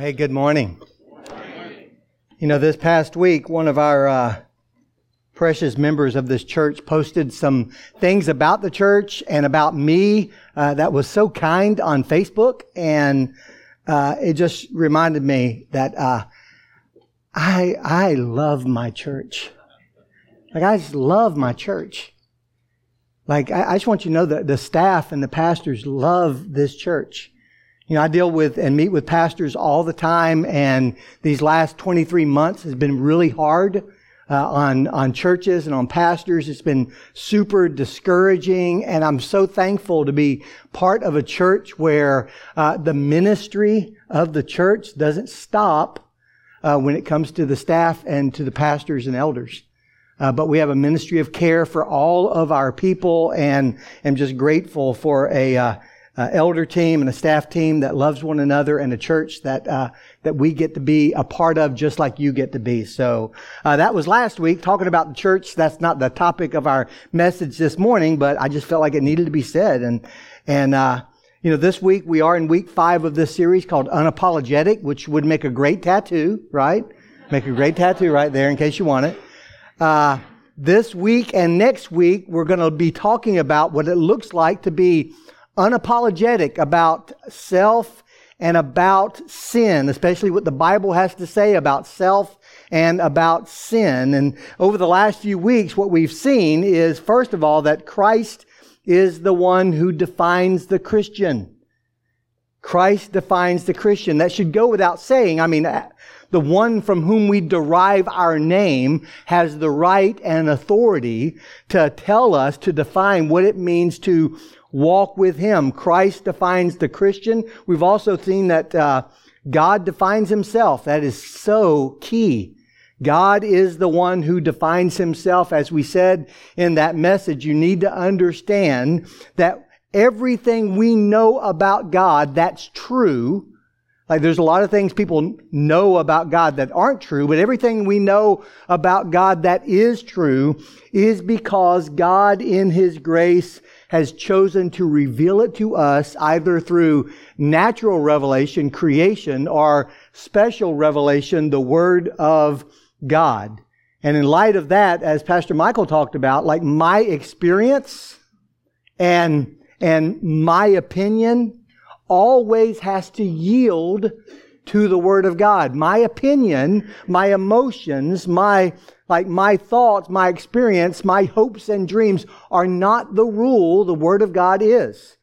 Hey, good morning. You know, this past week, one of our uh, precious members of this church posted some things about the church and about me uh, that was so kind on Facebook, and uh, it just reminded me that uh, I I love my church. Like I just love my church. Like I, I just want you to know that the staff and the pastors love this church. You know, I deal with and meet with pastors all the time, and these last 23 months has been really hard uh, on on churches and on pastors. It's been super discouraging, and I'm so thankful to be part of a church where uh, the ministry of the church doesn't stop uh, when it comes to the staff and to the pastors and elders. Uh, but we have a ministry of care for all of our people, and am just grateful for a uh, uh, elder team and a staff team that loves one another and a church that uh, that we get to be a part of just like you get to be. So uh, that was last week talking about the church. That's not the topic of our message this morning but i just felt like it needed to be said. And and uh, you know this week we are in week five of this series called unapologetic which would make a great tattoo right? Make a great tattoo right there in case you want it. Uh, this week and next week we're going to be talking about what it looks like to be unapologetic about self and about sin, especially what the Bible has to say about self and about sin. And over the last few weeks, what we've seen is, first of all, that Christ is the one who defines the Christian. Christ defines the Christian. That should go without saying. I mean, the one from whom we derive our name has the right and authority to tell us, to define what it means to walk with Him. Christ defines the Christian. We've also seen that uh, God defines Himself. That is so key. God is the one who defines Himself. As we said in that message, you need to understand that everything we know about God that's true like there's a lot of things people know about God that aren't true, but everything we know about God that is true is because God in His grace has chosen to reveal it to us either through natural revelation, creation, or special revelation, the Word of God. And in light of that, as Pastor Michael talked about, like my experience and, and my opinion always has to yield to the Word of God. My opinion, my emotions, my, like my thoughts, my experience, my hopes and dreams are not the rule the Word of God is.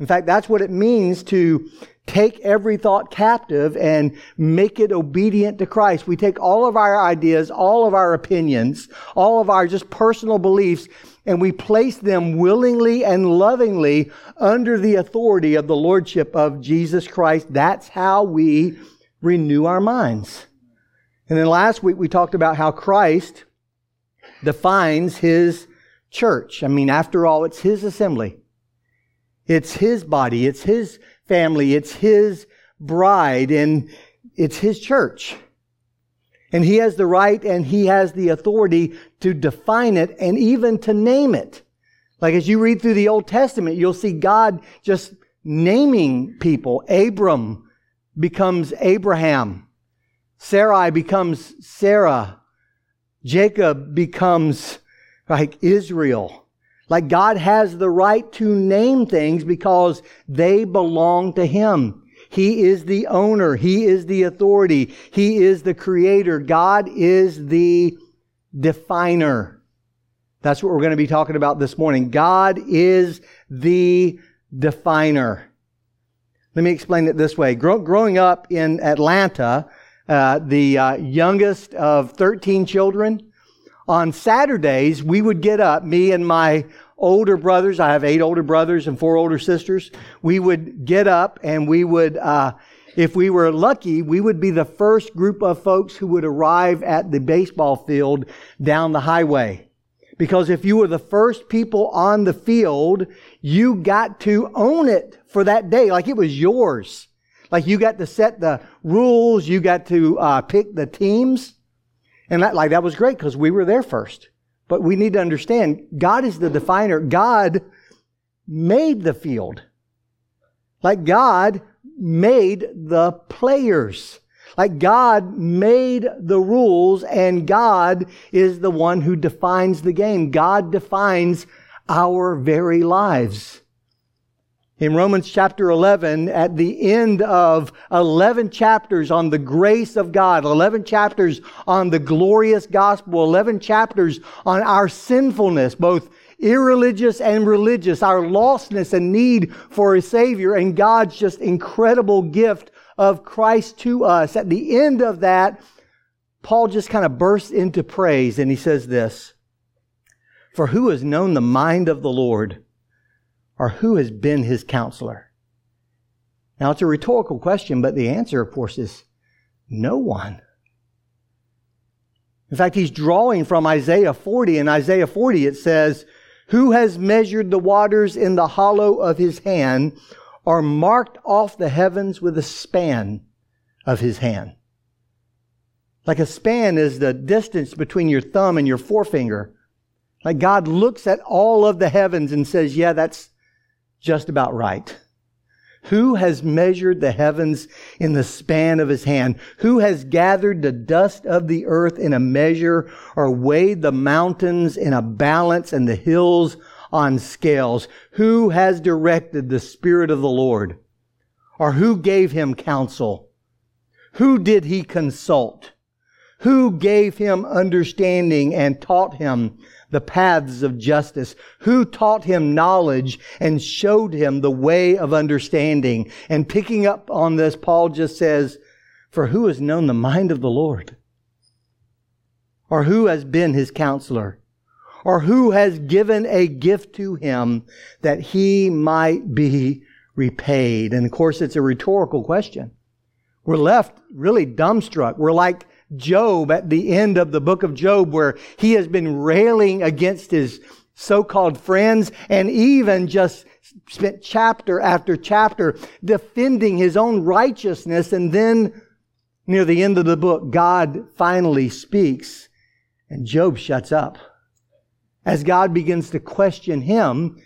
In fact, that's what it means to take every thought captive and make it obedient to Christ. We take all of our ideas, all of our opinions, all of our just personal beliefs, and we place them willingly and lovingly under the authority of the Lordship of Jesus Christ. That's how we renew our minds. And then last week we talked about how Christ defines his church. I mean, after all, it's his assembly. It's his body. It's his family. It's his bride and it's his church. And he has the right and he has the authority to define it and even to name it. Like as you read through the Old Testament, you'll see God just naming people. Abram becomes Abraham. Sarai becomes Sarah. Jacob becomes like Israel. Like God has the right to name things because they belong to Him. He is the owner. He is the authority. He is the creator. God is the definer. That's what we're going to be talking about this morning. God is the definer. Let me explain it this way. Grow, growing up in Atlanta, uh, the uh, youngest of 13 children, on Saturdays, we would get up, me and my older brothers, I have eight older brothers and four older sisters. We would get up and we would, uh, if we were lucky, we would be the first group of folks who would arrive at the baseball field down the highway. Because if you were the first people on the field, you got to own it for that day, like it was yours. Like you got to set the rules, you got to uh, pick the teams. And that, like, that was great because we were there first. But we need to understand God is the definer. God made the field. Like God made the players. Like God made the rules and God is the one who defines the game. God defines our very lives. In Romans chapter 11, at the end of 11 chapters on the grace of God, 11 chapters on the glorious gospel, 11 chapters on our sinfulness, both irreligious and religious, our lostness and need for a Savior, and God's just incredible gift of Christ to us. At the end of that, Paul just kind of bursts into praise and he says this For who has known the mind of the Lord, or who has been his counselor? Now, it's a rhetorical question, but the answer, of course, is no one. In fact, he's drawing from Isaiah 40. In Isaiah 40, it says, who has measured the waters in the hollow of his hand, or marked off the heavens with a span of his hand? Like a span is the distance between your thumb and your forefinger. Like God looks at all of the heavens and says, yeah, that's just about right. Who has measured the heavens in the span of his hand? Who has gathered the dust of the earth in a measure or weighed the mountains in a balance and the hills on scales? Who has directed the Spirit of the Lord? Or who gave him counsel? Who did he consult? Who gave him understanding and taught him the paths of justice, who taught him knowledge and showed him the way of understanding. And picking up on this, Paul just says, For who has known the mind of the Lord? Or who has been his counselor? Or who has given a gift to him that he might be repaid? And of course, it's a rhetorical question. We're left really dumbstruck. We're like, Job at the end of the book of Job where he has been railing against his so-called friends and even just spent chapter after chapter defending his own righteousness. And then near the end of the book, God finally speaks and Job shuts up. As God begins to question him,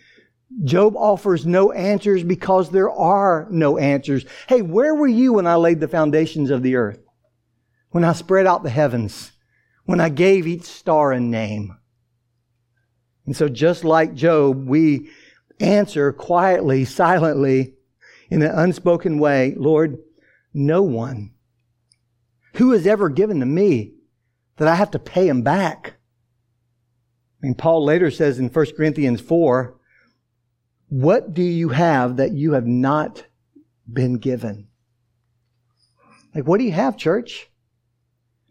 Job offers no answers because there are no answers. Hey, where were you when I laid the foundations of the earth? When I spread out the heavens, when I gave each star a name. And so just like Job, we answer quietly, silently, in an unspoken way, Lord, no one who has ever given to me that I have to pay him back. I mean, Paul later says in 1 Corinthians 4, what do you have that you have not been given? Like, what do you have, church?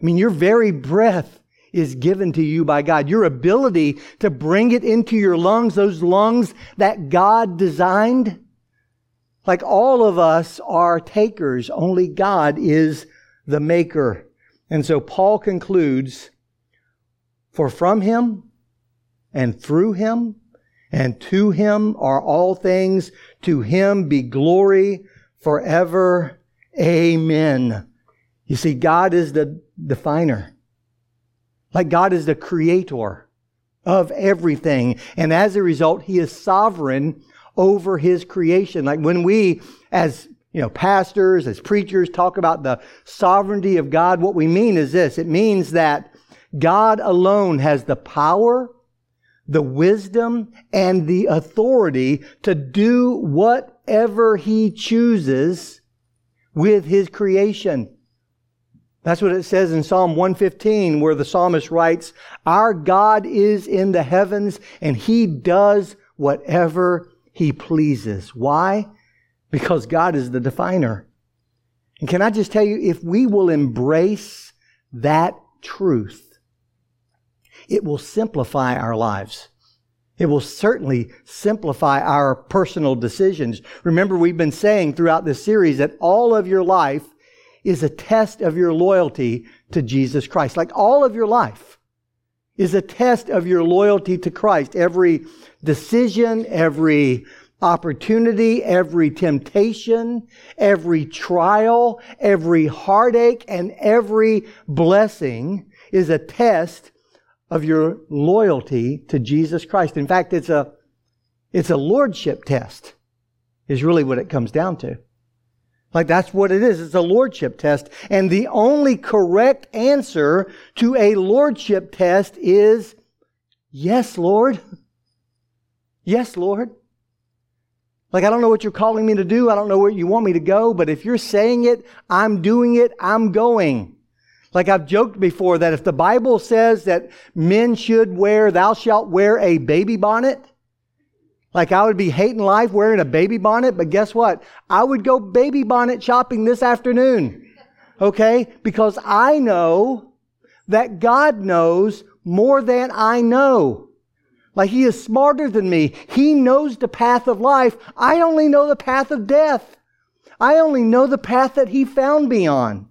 I mean, your very breath is given to you by God. Your ability to bring it into your lungs, those lungs that God designed. Like all of us are takers, only God is the maker. And so Paul concludes, for from him and through him and to him are all things. To him be glory forever. Amen. You see, God is the definer. Like God is the creator of everything. And as a result, He is sovereign over His creation. Like when we, as you know, pastors, as preachers talk about the sovereignty of God, what we mean is this. It means that God alone has the power, the wisdom, and the authority to do whatever He chooses with His creation. That's what it says in Psalm 115 where the psalmist writes, Our God is in the heavens and he does whatever he pleases. Why? Because God is the definer. And can I just tell you, if we will embrace that truth, it will simplify our lives. It will certainly simplify our personal decisions. Remember, we've been saying throughout this series that all of your life is a test of your loyalty to Jesus Christ. Like all of your life is a test of your loyalty to Christ. Every decision, every opportunity, every temptation, every trial, every heartache, and every blessing is a test of your loyalty to Jesus Christ. In fact, it's a, it's a lordship test is really what it comes down to. Like that's what it is. It's a lordship test. And the only correct answer to a lordship test is yes, Lord. Yes, Lord. Like, I don't know what you're calling me to do. I don't know where you want me to go, but if you're saying it, I'm doing it, I'm going. Like I've joked before that if the Bible says that men should wear, thou shalt wear a baby bonnet, like I would be hating life wearing a baby bonnet, but guess what? I would go baby bonnet shopping this afternoon. Okay? Because I know that God knows more than I know. Like he is smarter than me. He knows the path of life. I only know the path of death. I only know the path that he found me on.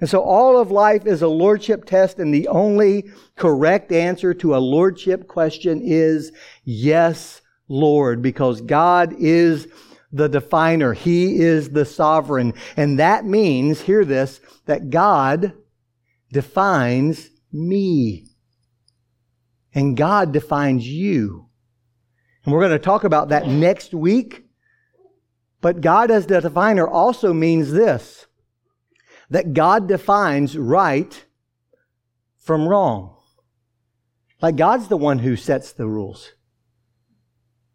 And so all of life is a lordship test, and the only correct answer to a lordship question is yes, Lord, because God is the definer. He is the sovereign. And that means, hear this, that God defines me. And God defines you. And we're going to talk about that next week. But God as the definer also means this that God defines right from wrong. Like God's the one who sets the rules.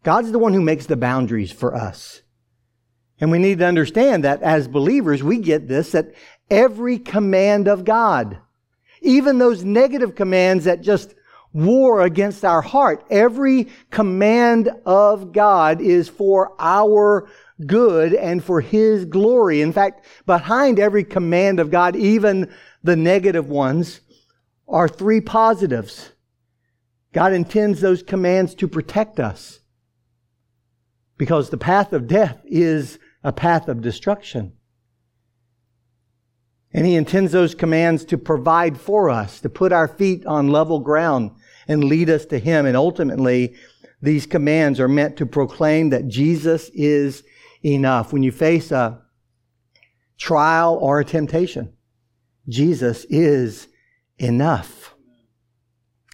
God's the one who makes the boundaries for us. And we need to understand that as believers, we get this that every command of God, even those negative commands that just war against our heart, every command of God is for our good and for His glory. In fact, behind every command of God, even the negative ones, are three positives. God intends those commands to protect us because the path of death is a path of destruction. And he intends those commands to provide for us, to put our feet on level ground and lead us to him. And ultimately, these commands are meant to proclaim that Jesus is enough. When you face a trial or a temptation, Jesus is enough.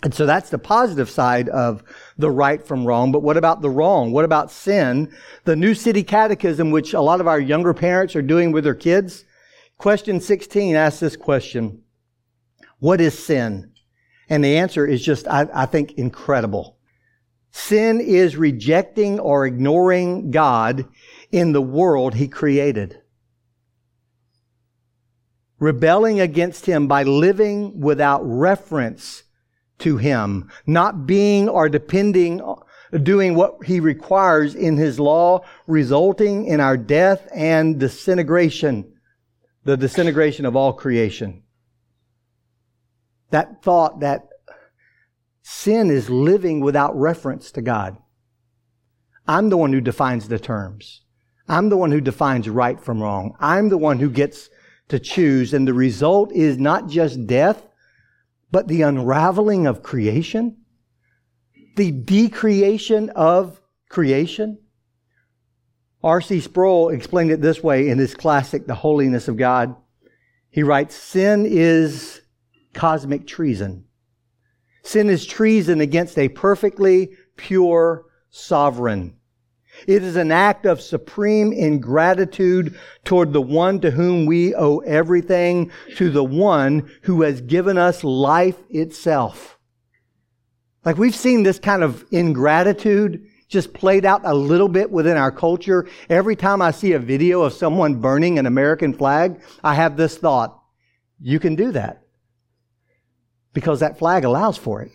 And so that's the positive side of the right from wrong. But what about the wrong? What about sin? The New City Catechism, which a lot of our younger parents are doing with their kids, question 16 asks this question. What is sin? And the answer is just, I, I think, incredible. Sin is rejecting or ignoring God in the world he created. Rebelling against him by living without reference to Him, not being or depending, doing what He requires in His law, resulting in our death and disintegration, the disintegration of all creation. That thought that sin is living without reference to God. I'm the one who defines the terms. I'm the one who defines right from wrong. I'm the one who gets to choose, and the result is not just death, but the unraveling of creation, the decreation of creation. R.C. Sproul explained it this way in his classic, The Holiness of God. He writes, Sin is cosmic treason. Sin is treason against a perfectly pure sovereign. It is an act of supreme ingratitude toward the one to whom we owe everything, to the one who has given us life itself. Like we've seen this kind of ingratitude just played out a little bit within our culture. Every time I see a video of someone burning an American flag, I have this thought, you can do that. Because that flag allows for it.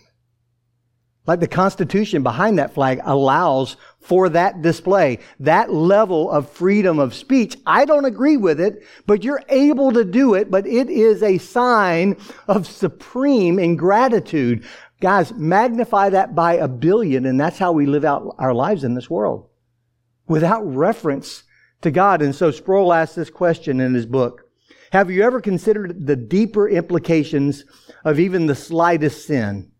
Like the Constitution behind that flag allows for that display, that level of freedom of speech. I don't agree with it, but you're able to do it, but it is a sign of supreme ingratitude. Guys, magnify that by a billion, and that's how we live out our lives in this world. Without reference to God. And so Sproul asks this question in his book. Have you ever considered the deeper implications of even the slightest sin?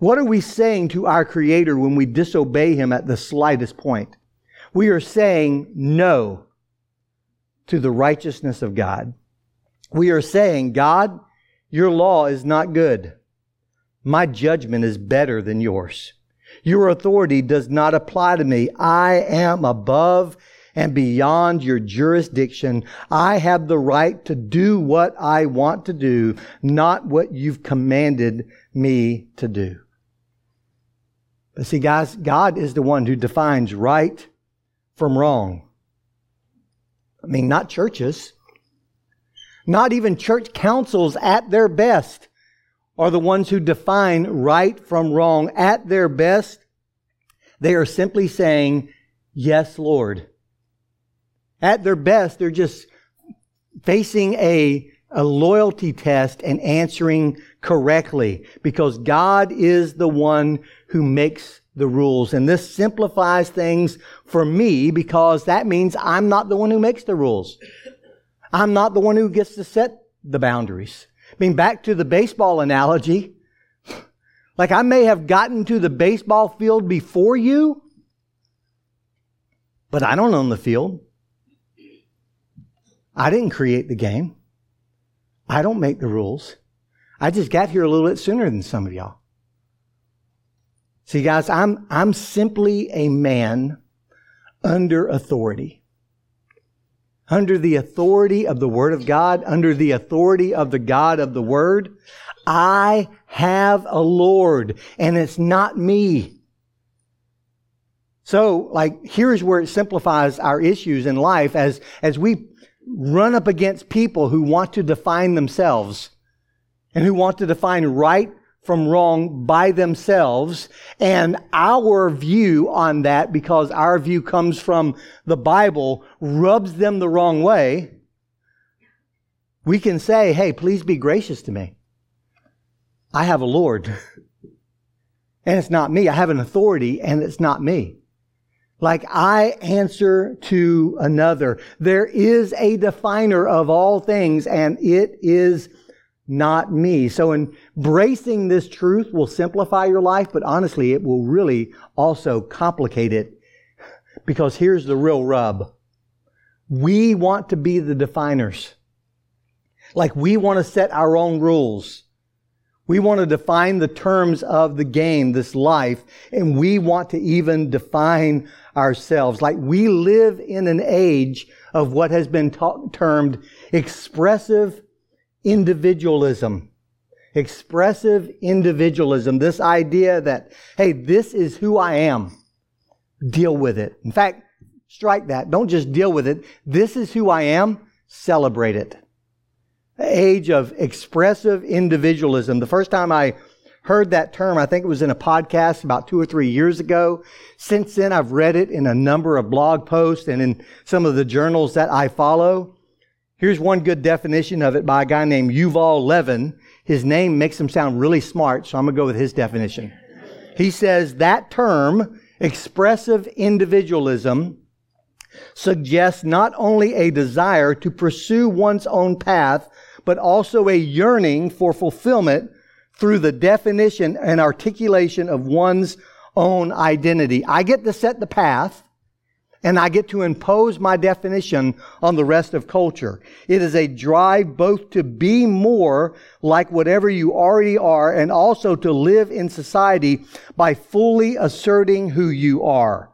What are we saying to our Creator when we disobey Him at the slightest point? We are saying no to the righteousness of God. We are saying, God, your law is not good. My judgment is better than yours. Your authority does not apply to me. I am above and beyond your jurisdiction. I have the right to do what I want to do, not what you've commanded me to do. But see, guys, God is the one who defines right from wrong. I mean, not churches. Not even church councils at their best are the ones who define right from wrong. At their best, they are simply saying, Yes, Lord. At their best, they're just facing a, a loyalty test and answering correctly because God is the one who makes the rules. And this simplifies things for me because that means I'm not the one who makes the rules. I'm not the one who gets to set the boundaries. I mean, back to the baseball analogy. Like I may have gotten to the baseball field before you, but I don't own the field. I didn't create the game. I don't make the rules. I just got here a little bit sooner than some of y'all. See, guys, I'm, I'm simply a man under authority. Under the authority of the Word of God, under the authority of the God of the Word, I have a Lord, and it's not me. So, like, here's where it simplifies our issues in life as, as we run up against people who want to define themselves and who want to define right from wrong by themselves. And our view on that, because our view comes from the Bible, rubs them the wrong way. We can say, hey, please be gracious to me. I have a Lord. and it's not me. I have an authority and it's not me like I answer to another. There is a definer of all things and it is not me. So embracing this truth will simplify your life, but honestly, it will really also complicate it because here's the real rub. We want to be the definers. Like we want to set our own rules. We want to define the terms of the game, this life, and we want to even define ourselves. Like we live in an age of what has been ta- termed expressive individualism. Expressive individualism. This idea that, hey, this is who I am. Deal with it. In fact, strike that. Don't just deal with it. This is who I am. Celebrate it age of expressive individualism. The first time I heard that term, I think it was in a podcast about two or three years ago. Since then, I've read it in a number of blog posts and in some of the journals that I follow. Here's one good definition of it by a guy named Yuval Levin. His name makes him sound really smart, so I'm going to go with his definition. He says that term, expressive individualism, suggests not only a desire to pursue one's own path, but also a yearning for fulfillment through the definition and articulation of one's own identity. I get to set the path and I get to impose my definition on the rest of culture. It is a drive both to be more like whatever you already are and also to live in society by fully asserting who you are.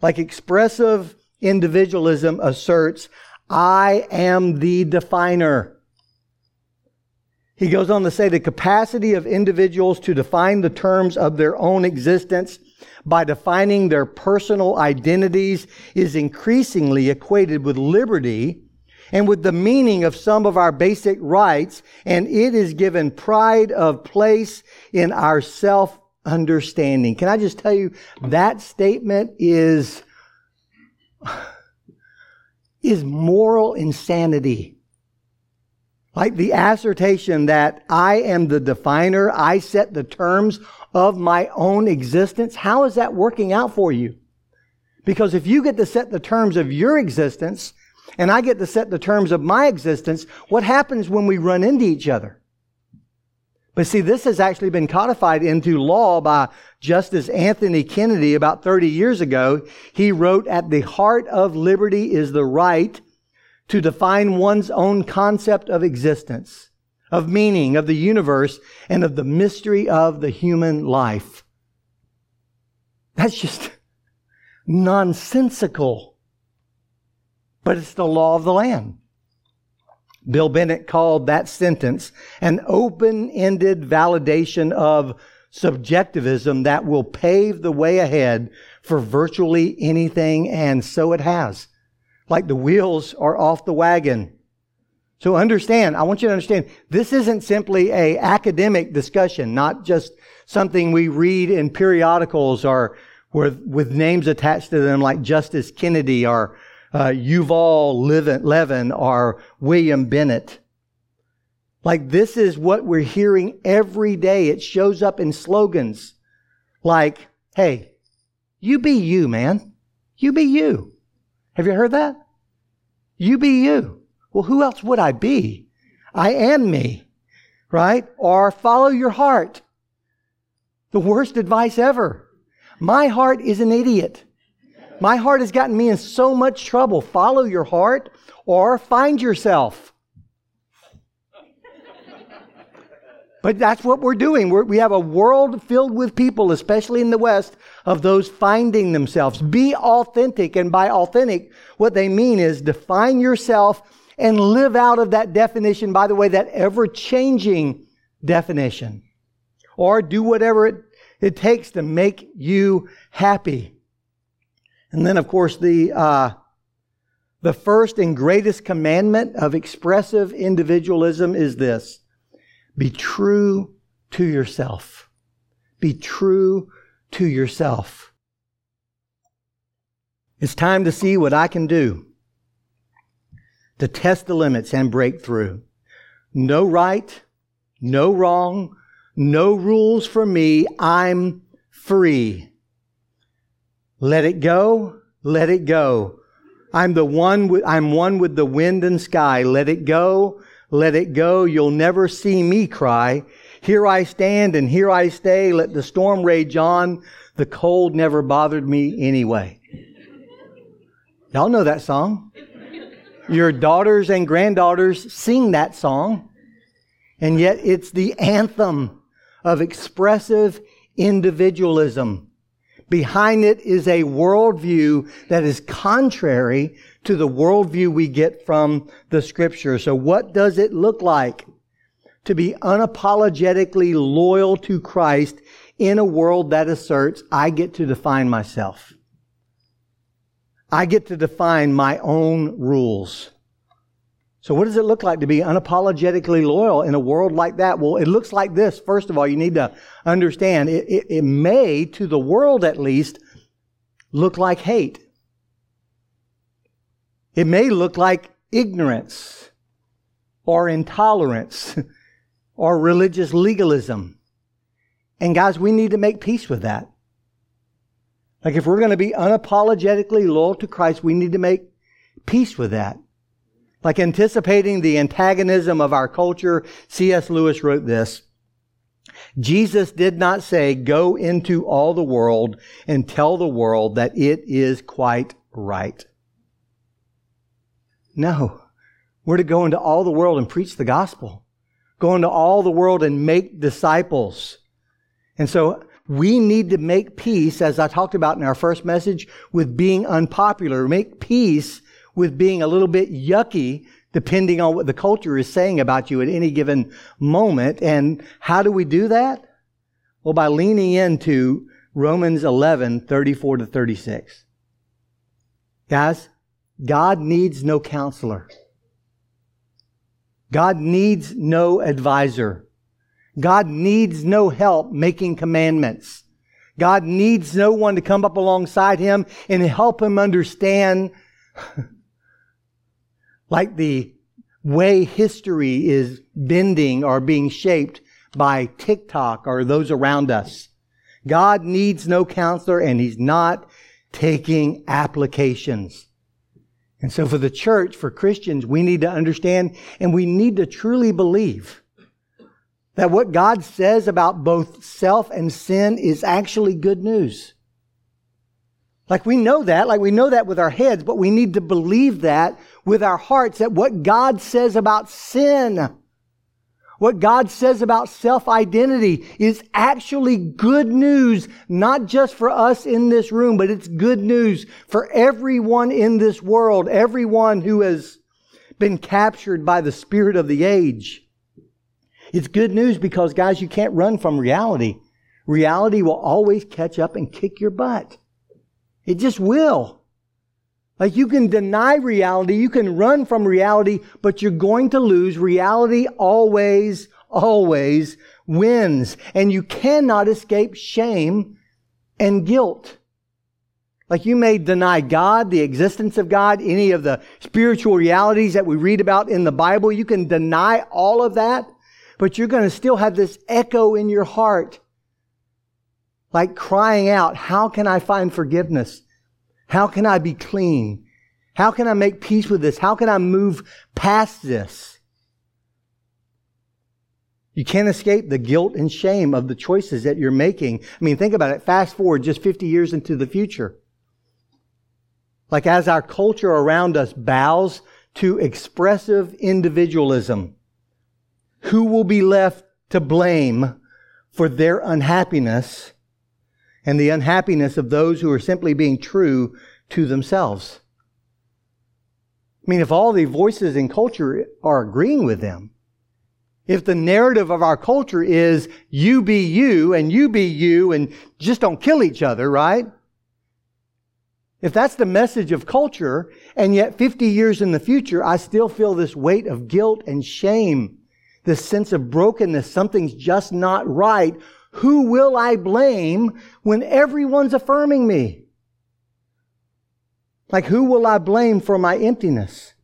Like expressive individualism asserts, I am the definer. He goes on to say the capacity of individuals to define the terms of their own existence by defining their personal identities is increasingly equated with liberty and with the meaning of some of our basic rights, and it is given pride of place in our self understanding. Can I just tell you that statement is, is moral insanity. Like the assertion that I am the definer, I set the terms of my own existence. How is that working out for you? Because if you get to set the terms of your existence and I get to set the terms of my existence, what happens when we run into each other? But see, this has actually been codified into law by Justice Anthony Kennedy about 30 years ago. He wrote, at the heart of liberty is the right to define one's own concept of existence, of meaning, of the universe, and of the mystery of the human life. That's just nonsensical. but it's the law of the land. Bill Bennett called that sentence an open ended validation of subjectivism that will pave the way ahead for virtually anything, and so it has. Like the wheels are off the wagon. So understand, I want you to understand, this isn't simply a academic discussion, not just something we read in periodicals or with, with names attached to them like Justice Kennedy or uh, Yuval Levin or William Bennett. Like this is what we're hearing every day. It shows up in slogans like, hey, you be you, man. You be you. Have you heard that? You be you. Well, who else would I be? I am me, right? Or follow your heart. The worst advice ever. My heart is an idiot. My heart has gotten me in so much trouble. Follow your heart or find yourself. But that's what we're doing. We're, we have a world filled with people, especially in the West, of those finding themselves. Be authentic. And by authentic, what they mean is define yourself and live out of that definition, by the way, that ever changing definition. Or do whatever it, it takes to make you happy. And then, of course, the, uh, the first and greatest commandment of expressive individualism is this be true to yourself. Be true to yourself. It's time to see what I can do to test the limits and break through. No right, no wrong, no rules for me. I'm free. Let it go. Let it go. I'm the one with, I'm one with the wind and sky. Let it go. Let it go. You'll never see me cry. Here I stand and here I stay. Let the storm rage on. The cold never bothered me anyway. Y'all know that song. Your daughters and granddaughters sing that song. And yet it's the anthem of expressive individualism. Behind it is a worldview that is contrary to the worldview we get from the scripture. So what does it look like to be unapologetically loyal to Christ in a world that asserts I get to define myself? I get to define my own rules. So what does it look like to be unapologetically loyal in a world like that? Well, it looks like this. First of all, you need to understand it, it, it may, to the world at least, look like hate. It may look like ignorance or intolerance or religious legalism. And guys, we need to make peace with that. Like if we're going to be unapologetically loyal to Christ, we need to make peace with that. Like anticipating the antagonism of our culture, C.S. Lewis wrote this. Jesus did not say, go into all the world and tell the world that it is quite right. No. We're to go into all the world and preach the gospel. Go into all the world and make disciples. And so we need to make peace, as I talked about in our first message, with being unpopular. Make peace with being a little bit yucky depending on what the culture is saying about you at any given moment. And how do we do that? Well, by leaning into Romans 11, 34 to 36. Guys, God needs no counselor. God needs no advisor. God needs no help making commandments. God needs no one to come up alongside him and help him understand like the way history is bending or being shaped by TikTok or those around us. God needs no counselor and he's not taking applications. And so for the church, for Christians, we need to understand and we need to truly believe that what God says about both self and sin is actually good news. Like we know that, like we know that with our heads, but we need to believe that with our hearts that what God says about sin, What God says about self-identity is actually good news, not just for us in this room, but it's good news for everyone in this world, everyone who has been captured by the spirit of the age. It's good news because guys, you can't run from reality. Reality will always catch up and kick your butt. It just will. Like you can deny reality, you can run from reality, but you're going to lose. Reality always, always wins. And you cannot escape shame and guilt. Like you may deny God, the existence of God, any of the spiritual realities that we read about in the Bible. You can deny all of that, but you're going to still have this echo in your heart. Like crying out, how can I find forgiveness? How can I be clean? How can I make peace with this? How can I move past this? You can't escape the guilt and shame of the choices that you're making. I mean, think about it. Fast forward just 50 years into the future. Like as our culture around us bows to expressive individualism, who will be left to blame for their unhappiness and the unhappiness of those who are simply being true to themselves. I mean, if all the voices in culture are agreeing with them, if the narrative of our culture is you be you and you be you and just don't kill each other, right? If that's the message of culture, and yet 50 years in the future, I still feel this weight of guilt and shame, this sense of brokenness, something's just not right. Who will I blame when everyone's affirming me? Like, who will I blame for my emptiness?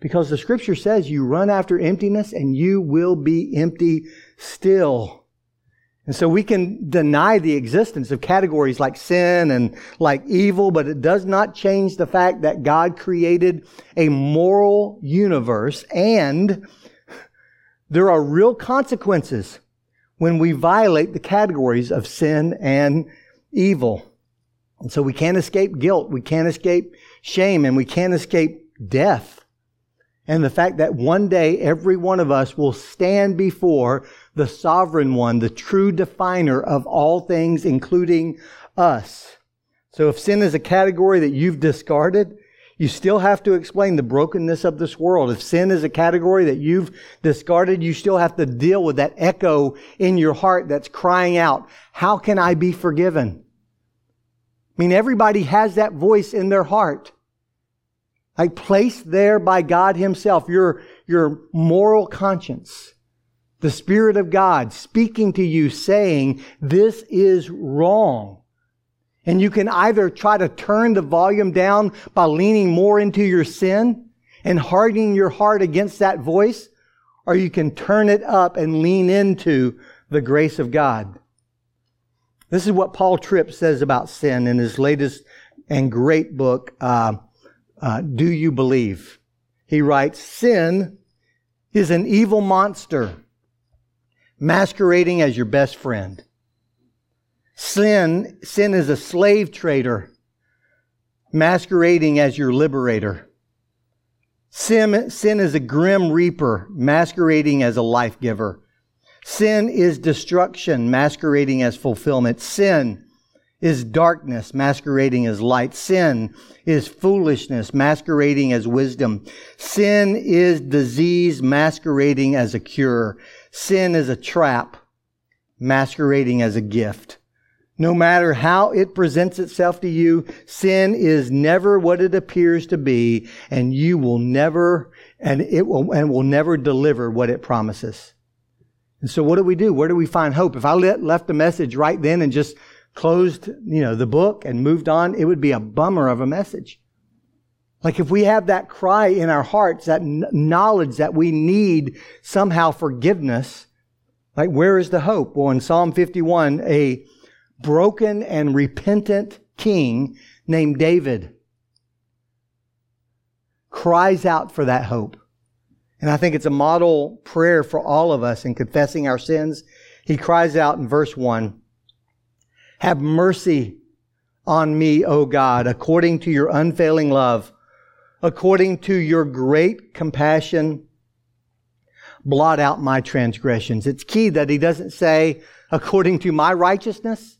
Because the scripture says you run after emptiness and you will be empty still. And so we can deny the existence of categories like sin and like evil, but it does not change the fact that God created a moral universe and there are real consequences when we violate the categories of sin and evil. And so we can't escape guilt. We can't escape shame and we can't escape death. And the fact that one day every one of us will stand before the sovereign one, the true definer of all things, including us. So if sin is a category that you've discarded, you still have to explain the brokenness of this world. If sin is a category that you've discarded, you still have to deal with that echo in your heart that's crying out, how can I be forgiven? I mean, everybody has that voice in their heart. Like placed there by God Himself, your, your moral conscience, the Spirit of God speaking to you saying, this is wrong. And you can either try to turn the volume down by leaning more into your sin and hardening your heart against that voice, or you can turn it up and lean into the grace of God. This is what Paul Tripp says about sin in his latest and great book, uh, uh, Do You Believe? He writes, Sin is an evil monster masquerading as your best friend. Sin, sin is a slave trader masquerading as your liberator. Sin, sin is a grim reaper masquerading as a life giver. Sin is destruction masquerading as fulfillment. Sin is darkness masquerading as light. Sin is foolishness masquerading as wisdom. Sin is disease masquerading as a cure. Sin is a trap masquerading as a gift. No matter how it presents itself to you, sin is never what it appears to be, and you will never, and it will, and will never deliver what it promises. And so what do we do? Where do we find hope? If I let, left the message right then and just closed, you know, the book and moved on, it would be a bummer of a message. Like if we have that cry in our hearts, that knowledge that we need somehow forgiveness, like where is the hope? Well, in Psalm 51, a broken and repentant king named David cries out for that hope. And I think it's a model prayer for all of us in confessing our sins. He cries out in verse 1 Have mercy on me, O God, according to your unfailing love, according to your great compassion. blot out my transgressions. It's key that he doesn't say, according to my righteousness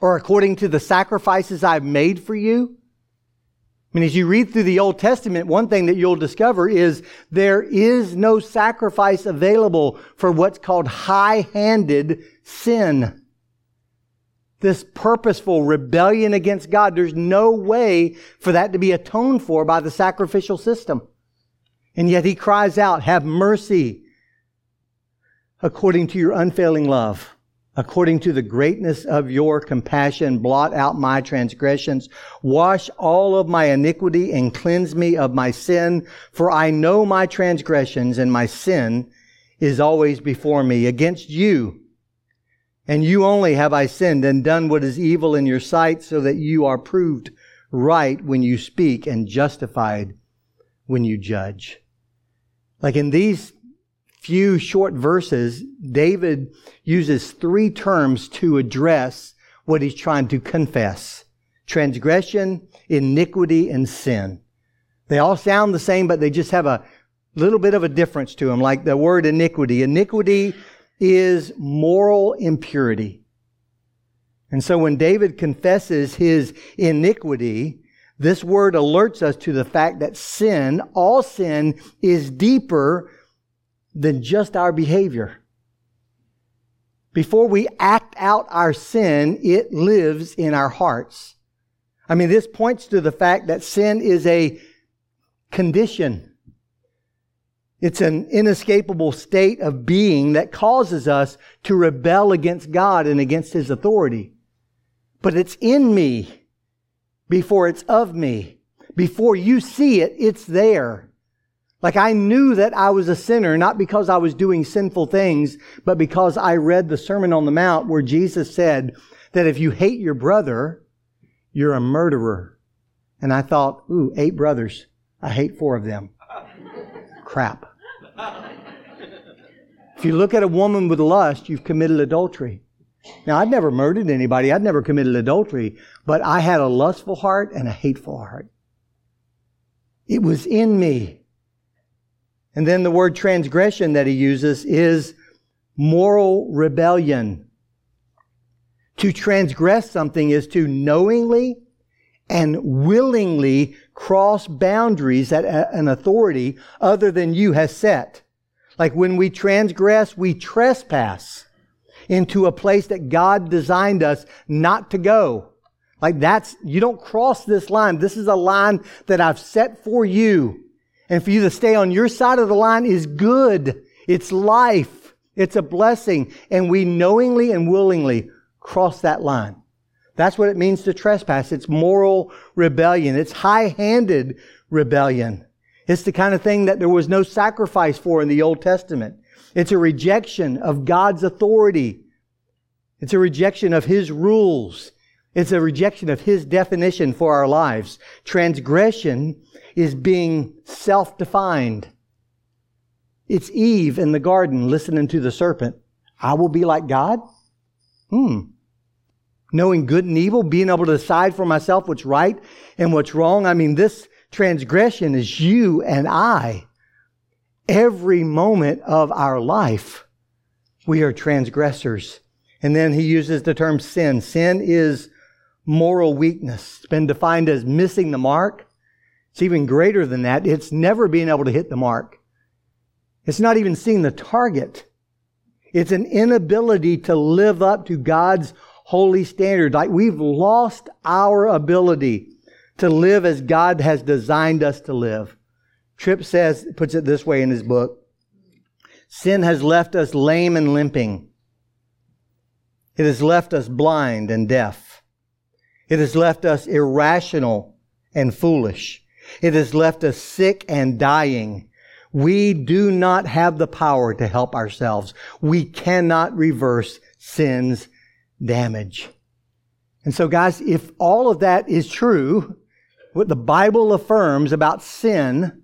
or according to the sacrifices I've made for you. I mean, as you read through the Old Testament, one thing that you'll discover is there is no sacrifice available for what's called high-handed sin. This purposeful rebellion against God. There's no way for that to be atoned for by the sacrificial system. And yet he cries out, have mercy according to your unfailing love according to the greatness of your compassion, blot out my transgressions, wash all of my iniquity and cleanse me of my sin, for I know my transgressions and my sin is always before me. Against you and you only have I sinned and done what is evil in your sight so that you are proved right when you speak and justified when you judge. Like in these few short verses, David uses three terms to address what he's trying to confess. Transgression, iniquity, and sin. They all sound the same, but they just have a little bit of a difference to them, like the word iniquity. Iniquity is moral impurity. And so when David confesses his iniquity, this word alerts us to the fact that sin, all sin, is deeper than just our behavior. Before we act out our sin, it lives in our hearts. I mean, this points to the fact that sin is a condition. It's an inescapable state of being that causes us to rebel against God and against His authority. But it's in me before it's of me. Before you see it, it's there. Like I knew that I was a sinner, not because I was doing sinful things, but because I read the Sermon on the Mount where Jesus said that if you hate your brother, you're a murderer. And I thought, ooh, eight brothers. I hate four of them. Crap. If you look at a woman with lust, you've committed adultery. Now, I'd never murdered anybody. I'd never committed adultery, but I had a lustful heart and a hateful heart. It was in me. And then the word transgression that he uses is moral rebellion. To transgress something is to knowingly and willingly cross boundaries that uh, an authority other than you has set. Like when we transgress, we trespass into a place that God designed us not to go. Like that's, you don't cross this line. This is a line that I've set for you. And for you to stay on your side of the line is good. It's life. It's a blessing. And we knowingly and willingly cross that line. That's what it means to trespass. It's moral rebellion. It's high-handed rebellion. It's the kind of thing that there was no sacrifice for in the Old Testament. It's a rejection of God's authority. It's a rejection of His rules. It's a rejection of His definition for our lives. Transgression is being self-defined. It's Eve in the garden listening to the serpent. I will be like God? Hmm. Knowing good and evil, being able to decide for myself what's right and what's wrong. I mean, this transgression is you and I. Every moment of our life, we are transgressors. And then he uses the term sin. Sin is moral weakness. It's been defined as missing the mark, it's even greater than that. It's never being able to hit the mark. It's not even seeing the target. It's an inability to live up to God's holy standard. Like we've lost our ability to live as God has designed us to live. Tripp says, puts it this way in his book. Sin has left us lame and limping. It has left us blind and deaf. It has left us irrational and foolish. It has left us sick and dying. We do not have the power to help ourselves. We cannot reverse sin's damage. And so guys, if all of that is true, what the Bible affirms about sin,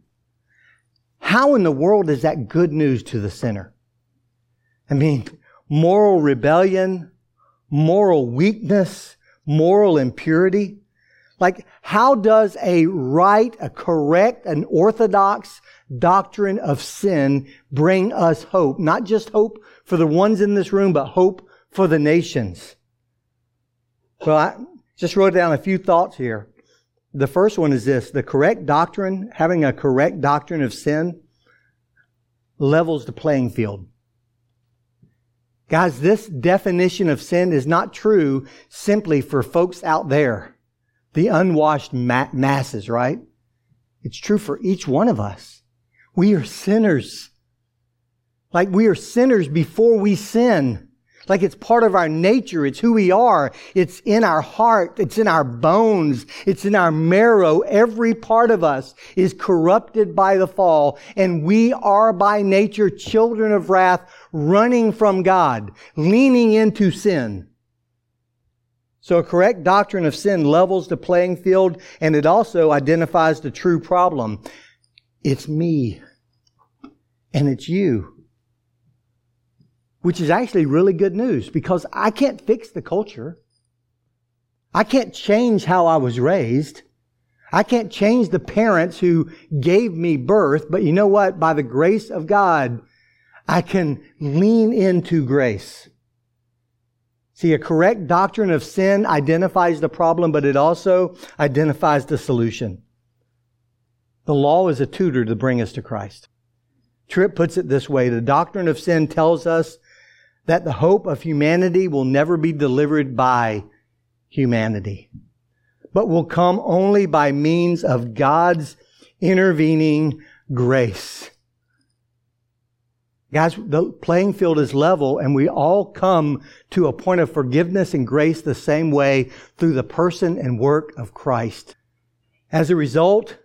how in the world is that good news to the sinner? I mean, moral rebellion, moral weakness, moral impurity. Like, how does a right, a correct, an orthodox, doctrine of sin bring us hope. Not just hope for the ones in this room, but hope for the nations. Well, I just wrote down a few thoughts here. The first one is this. The correct doctrine, having a correct doctrine of sin, levels the playing field. Guys, this definition of sin is not true simply for folks out there, the unwashed ma- masses, right? It's true for each one of us. We are sinners. Like we are sinners before we sin. Like it's part of our nature. It's who we are. It's in our heart. It's in our bones. It's in our marrow. Every part of us is corrupted by the fall. And we are by nature children of wrath, running from God, leaning into sin. So a correct doctrine of sin levels the playing field and it also identifies the true problem. It's me. And it's you which is actually really good news because I can't fix the culture. I can't change how I was raised. I can't change the parents who gave me birth, but you know what? By the grace of God, I can lean into grace. See, a correct doctrine of sin identifies the problem, but it also identifies the solution. The law is a tutor to bring us to Christ. Tripp puts it this way the doctrine of sin tells us that the hope of humanity will never be delivered by humanity, but will come only by means of God's intervening grace. Guys, the playing field is level and we all come to a point of forgiveness and grace the same way through the person and work of Christ. As a result,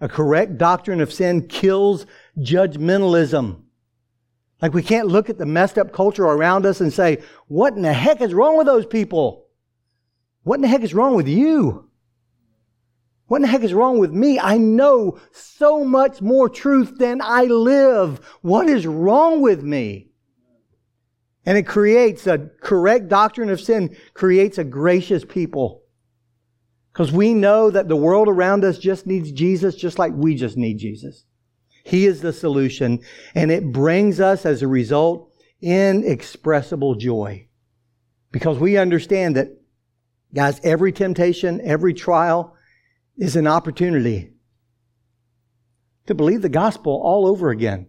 a correct doctrine of sin kills judgmentalism. Like we can't look at the messed up culture around us and say, what in the heck is wrong with those people? What in the heck is wrong with you? What in the heck is wrong with me? I know so much more truth than I live. What is wrong with me? And it creates a correct doctrine of sin, creates a gracious people. Because we know that the world around us just needs Jesus just like we just need Jesus. He is the solution, and it brings us as a result inexpressible joy. Because we understand that, guys, every temptation, every trial is an opportunity to believe the gospel all over again.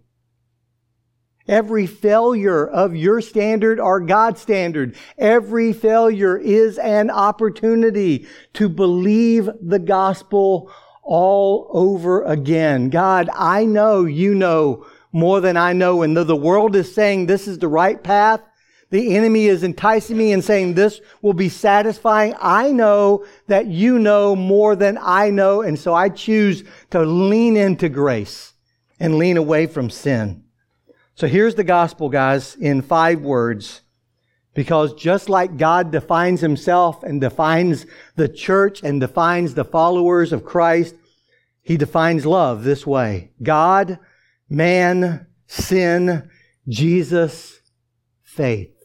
Every failure of your standard or God's standard, every failure is an opportunity to believe the gospel all over again. God, I know you know more than I know. And though the world is saying this is the right path, the enemy is enticing me and saying this will be satisfying. I know that you know more than I know. And so I choose to lean into grace and lean away from sin. So here's the gospel, guys, in five words. Because just like God defines himself and defines the church and defines the followers of Christ, he defines love this way. God, man, sin, Jesus, faith.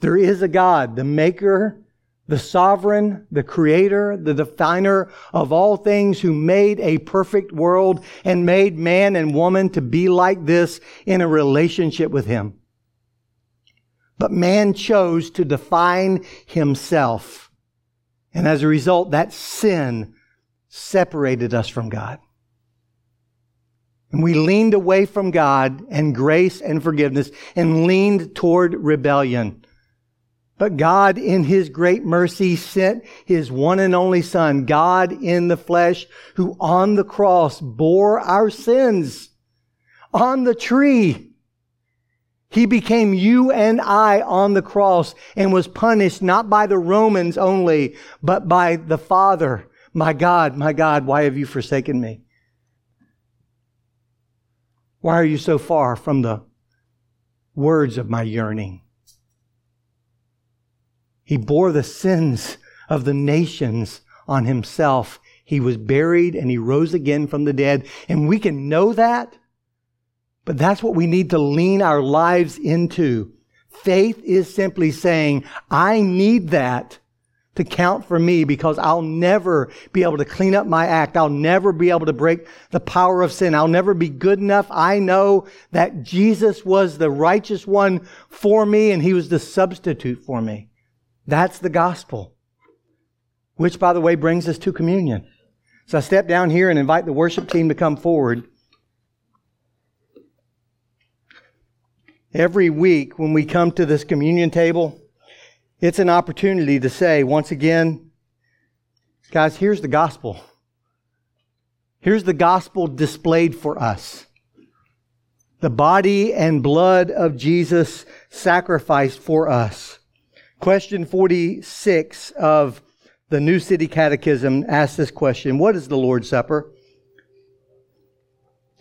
There is a God, the maker, the sovereign, the creator, the definer of all things who made a perfect world and made man and woman to be like this in a relationship with him. But man chose to define himself. And as a result, that sin separated us from God. And we leaned away from God and grace and forgiveness and leaned toward rebellion. But God, in His great mercy, sent His one and only Son, God in the flesh, who on the cross bore our sins on the tree. He became you and I on the cross and was punished not by the Romans only, but by the Father. My God, my God, why have you forsaken me? Why are you so far from the words of my yearning? He bore the sins of the nations on himself. He was buried and he rose again from the dead. And we can know that but that's what we need to lean our lives into. Faith is simply saying, I need that to count for me because I'll never be able to clean up my act. I'll never be able to break the power of sin. I'll never be good enough. I know that Jesus was the righteous one for me and he was the substitute for me. That's the gospel. Which, by the way, brings us to communion. So I step down here and invite the worship team to come forward. Every week when we come to this communion table, it's an opportunity to say, once again, guys, here's the gospel. Here's the gospel displayed for us. The body and blood of Jesus sacrificed for us. Question 46 of the New City Catechism asks this question What is the Lord's Supper?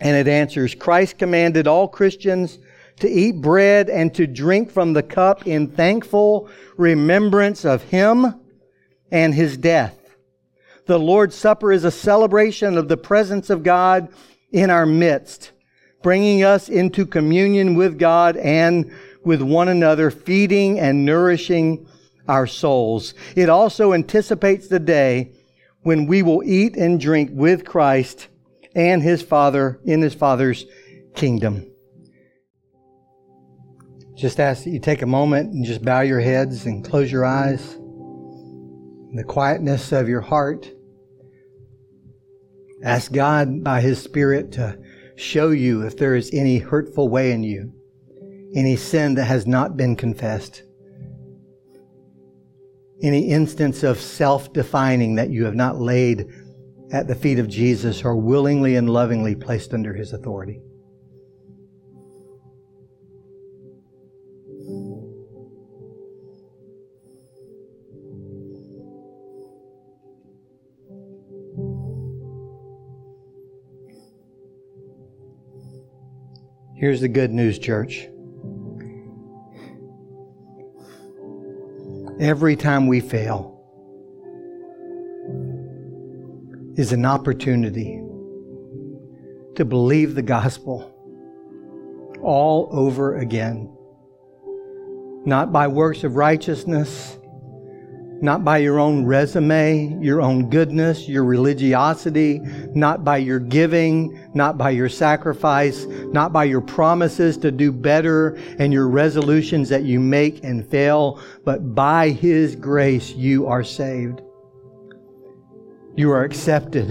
And it answers Christ commanded all Christians to eat bread and to drink from the cup in thankful remembrance of Him and His death. The Lord's Supper is a celebration of the presence of God in our midst, bringing us into communion with God and with one another, feeding and nourishing our souls. It also anticipates the day when we will eat and drink with Christ and His Father in His Father's kingdom just ask that you take a moment and just bow your heads and close your eyes. In the quietness of your heart, ask God by His Spirit to show you if there is any hurtful way in you, any sin that has not been confessed, any instance of self defining that you have not laid at the feet of Jesus or willingly and lovingly placed under His authority. Here's the good news, church. Every time we fail is an opportunity to believe the gospel all over again. Not by works of righteousness, not by your own resume, your own goodness, your religiosity, not by your giving, not by your sacrifice, not by your promises to do better and your resolutions that you make and fail, but by His grace you are saved. You are accepted.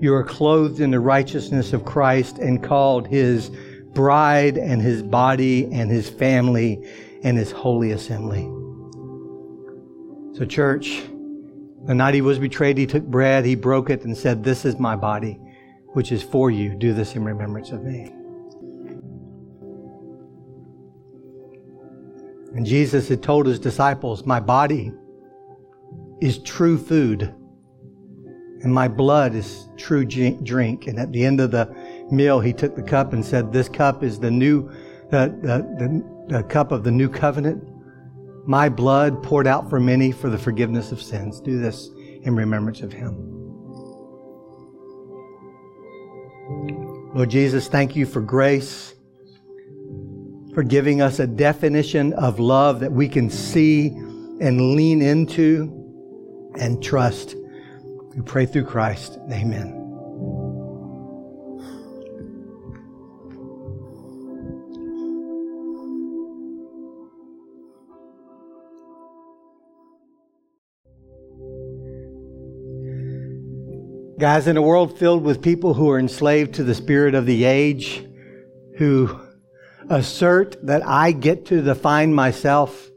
You are clothed in the righteousness of Christ and called His bride and His body and His family and His holy assembly. So, church, the night he was betrayed, he took bread, he broke it, and said, This is my body, which is for you. Do this in remembrance of me. And Jesus had told his disciples, My body is true food, and my blood is true drink. And at the end of the meal, he took the cup and said, This cup is the new, the, the, the, the cup of the new covenant my blood poured out for many for the forgiveness of sins. Do this in remembrance of him. Lord Jesus, thank you for grace, for giving us a definition of love that we can see and lean into and trust. We pray through Christ. Amen. Guys, in a world filled with people who are enslaved to the spirit of the age, who assert that I get to define myself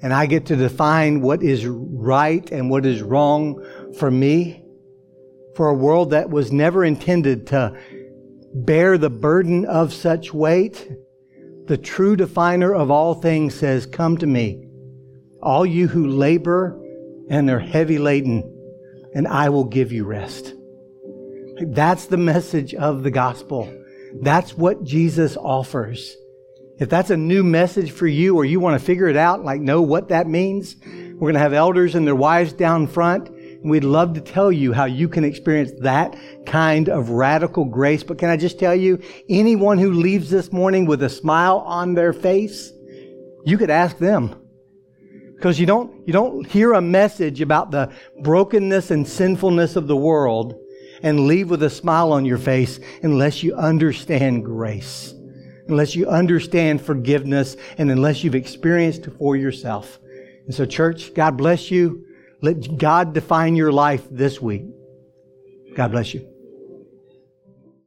and I get to define what is right and what is wrong for me, for a world that was never intended to bear the burden of such weight, the true definer of all things says, Come to me, all you who labor and are heavy laden and I will give you rest. That's the message of the gospel. That's what Jesus offers. If that's a new message for you or you want to figure it out, like know what that means, we're going to have elders and their wives down front. And we'd love to tell you how you can experience that kind of radical grace. But can I just tell you, anyone who leaves this morning with a smile on their face, you could ask them. Because you don't, you don't hear a message about the brokenness and sinfulness of the world and leave with a smile on your face unless you understand grace, unless you understand forgiveness, and unless you've experienced it for yourself. And so, church, God bless you. Let God define your life this week. God bless you.